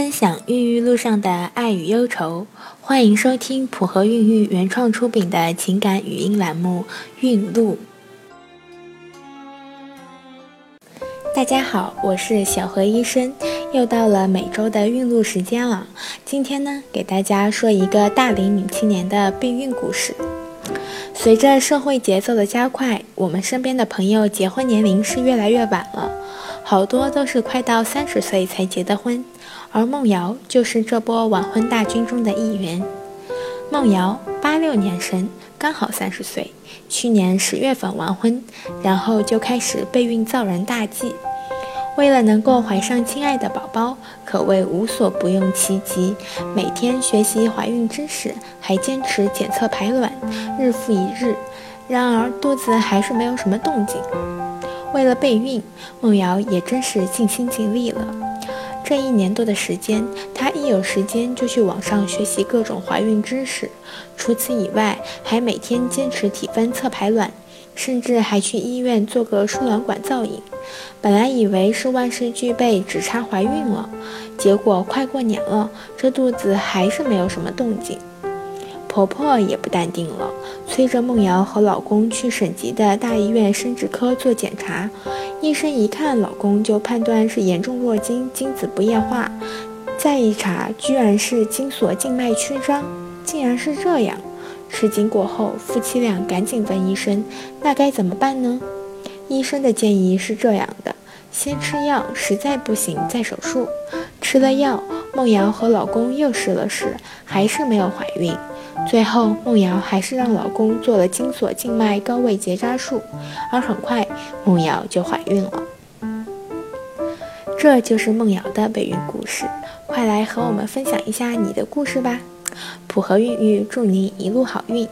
分享孕育路上的爱与忧愁，欢迎收听普和孕育原创出品的情感语音栏目《孕路》。大家好，我是小何医生，又到了每周的孕路时间了。今天呢，给大家说一个大龄女青年的避孕故事。随着社会节奏的加快，我们身边的朋友结婚年龄是越来越晚了，好多都是快到三十岁才结的婚。而梦瑶就是这波晚婚大军中的一员。梦瑶八六年生，刚好三十岁，去年十月份完婚，然后就开始备孕造人大计。为了能够怀上亲爱的宝宝，可谓无所不用其极。每天学习怀孕知识，还坚持检测排卵，日复一日。然而肚子还是没有什么动静。为了备孕，梦瑶也真是尽心尽力了。这一年多的时间，她一有时间就去网上学习各种怀孕知识。除此以外，还每天坚持体温测排卵。甚至还去医院做个输卵管造影，本来以为是万事俱备，只差怀孕了，结果快过年了，这肚子还是没有什么动静。婆婆也不淡定了，催着梦瑶和老公去省级的大医院生殖科做检查。医生一看老公，就判断是严重弱精，精子不液化。再一查，居然是精索静脉曲张，竟然是这样。吃惊过后，夫妻俩赶紧问医生：“那该怎么办呢？”医生的建议是这样的：先吃药，实在不行再手术。吃了药，梦瑶和老公又试了试，还是没有怀孕。最后，梦瑶还是让老公做了精索静脉高位结扎术，而很快，梦瑶就怀孕了。这就是梦瑶的备孕故事，快来和我们分享一下你的故事吧！普和孕育，祝您一路好运。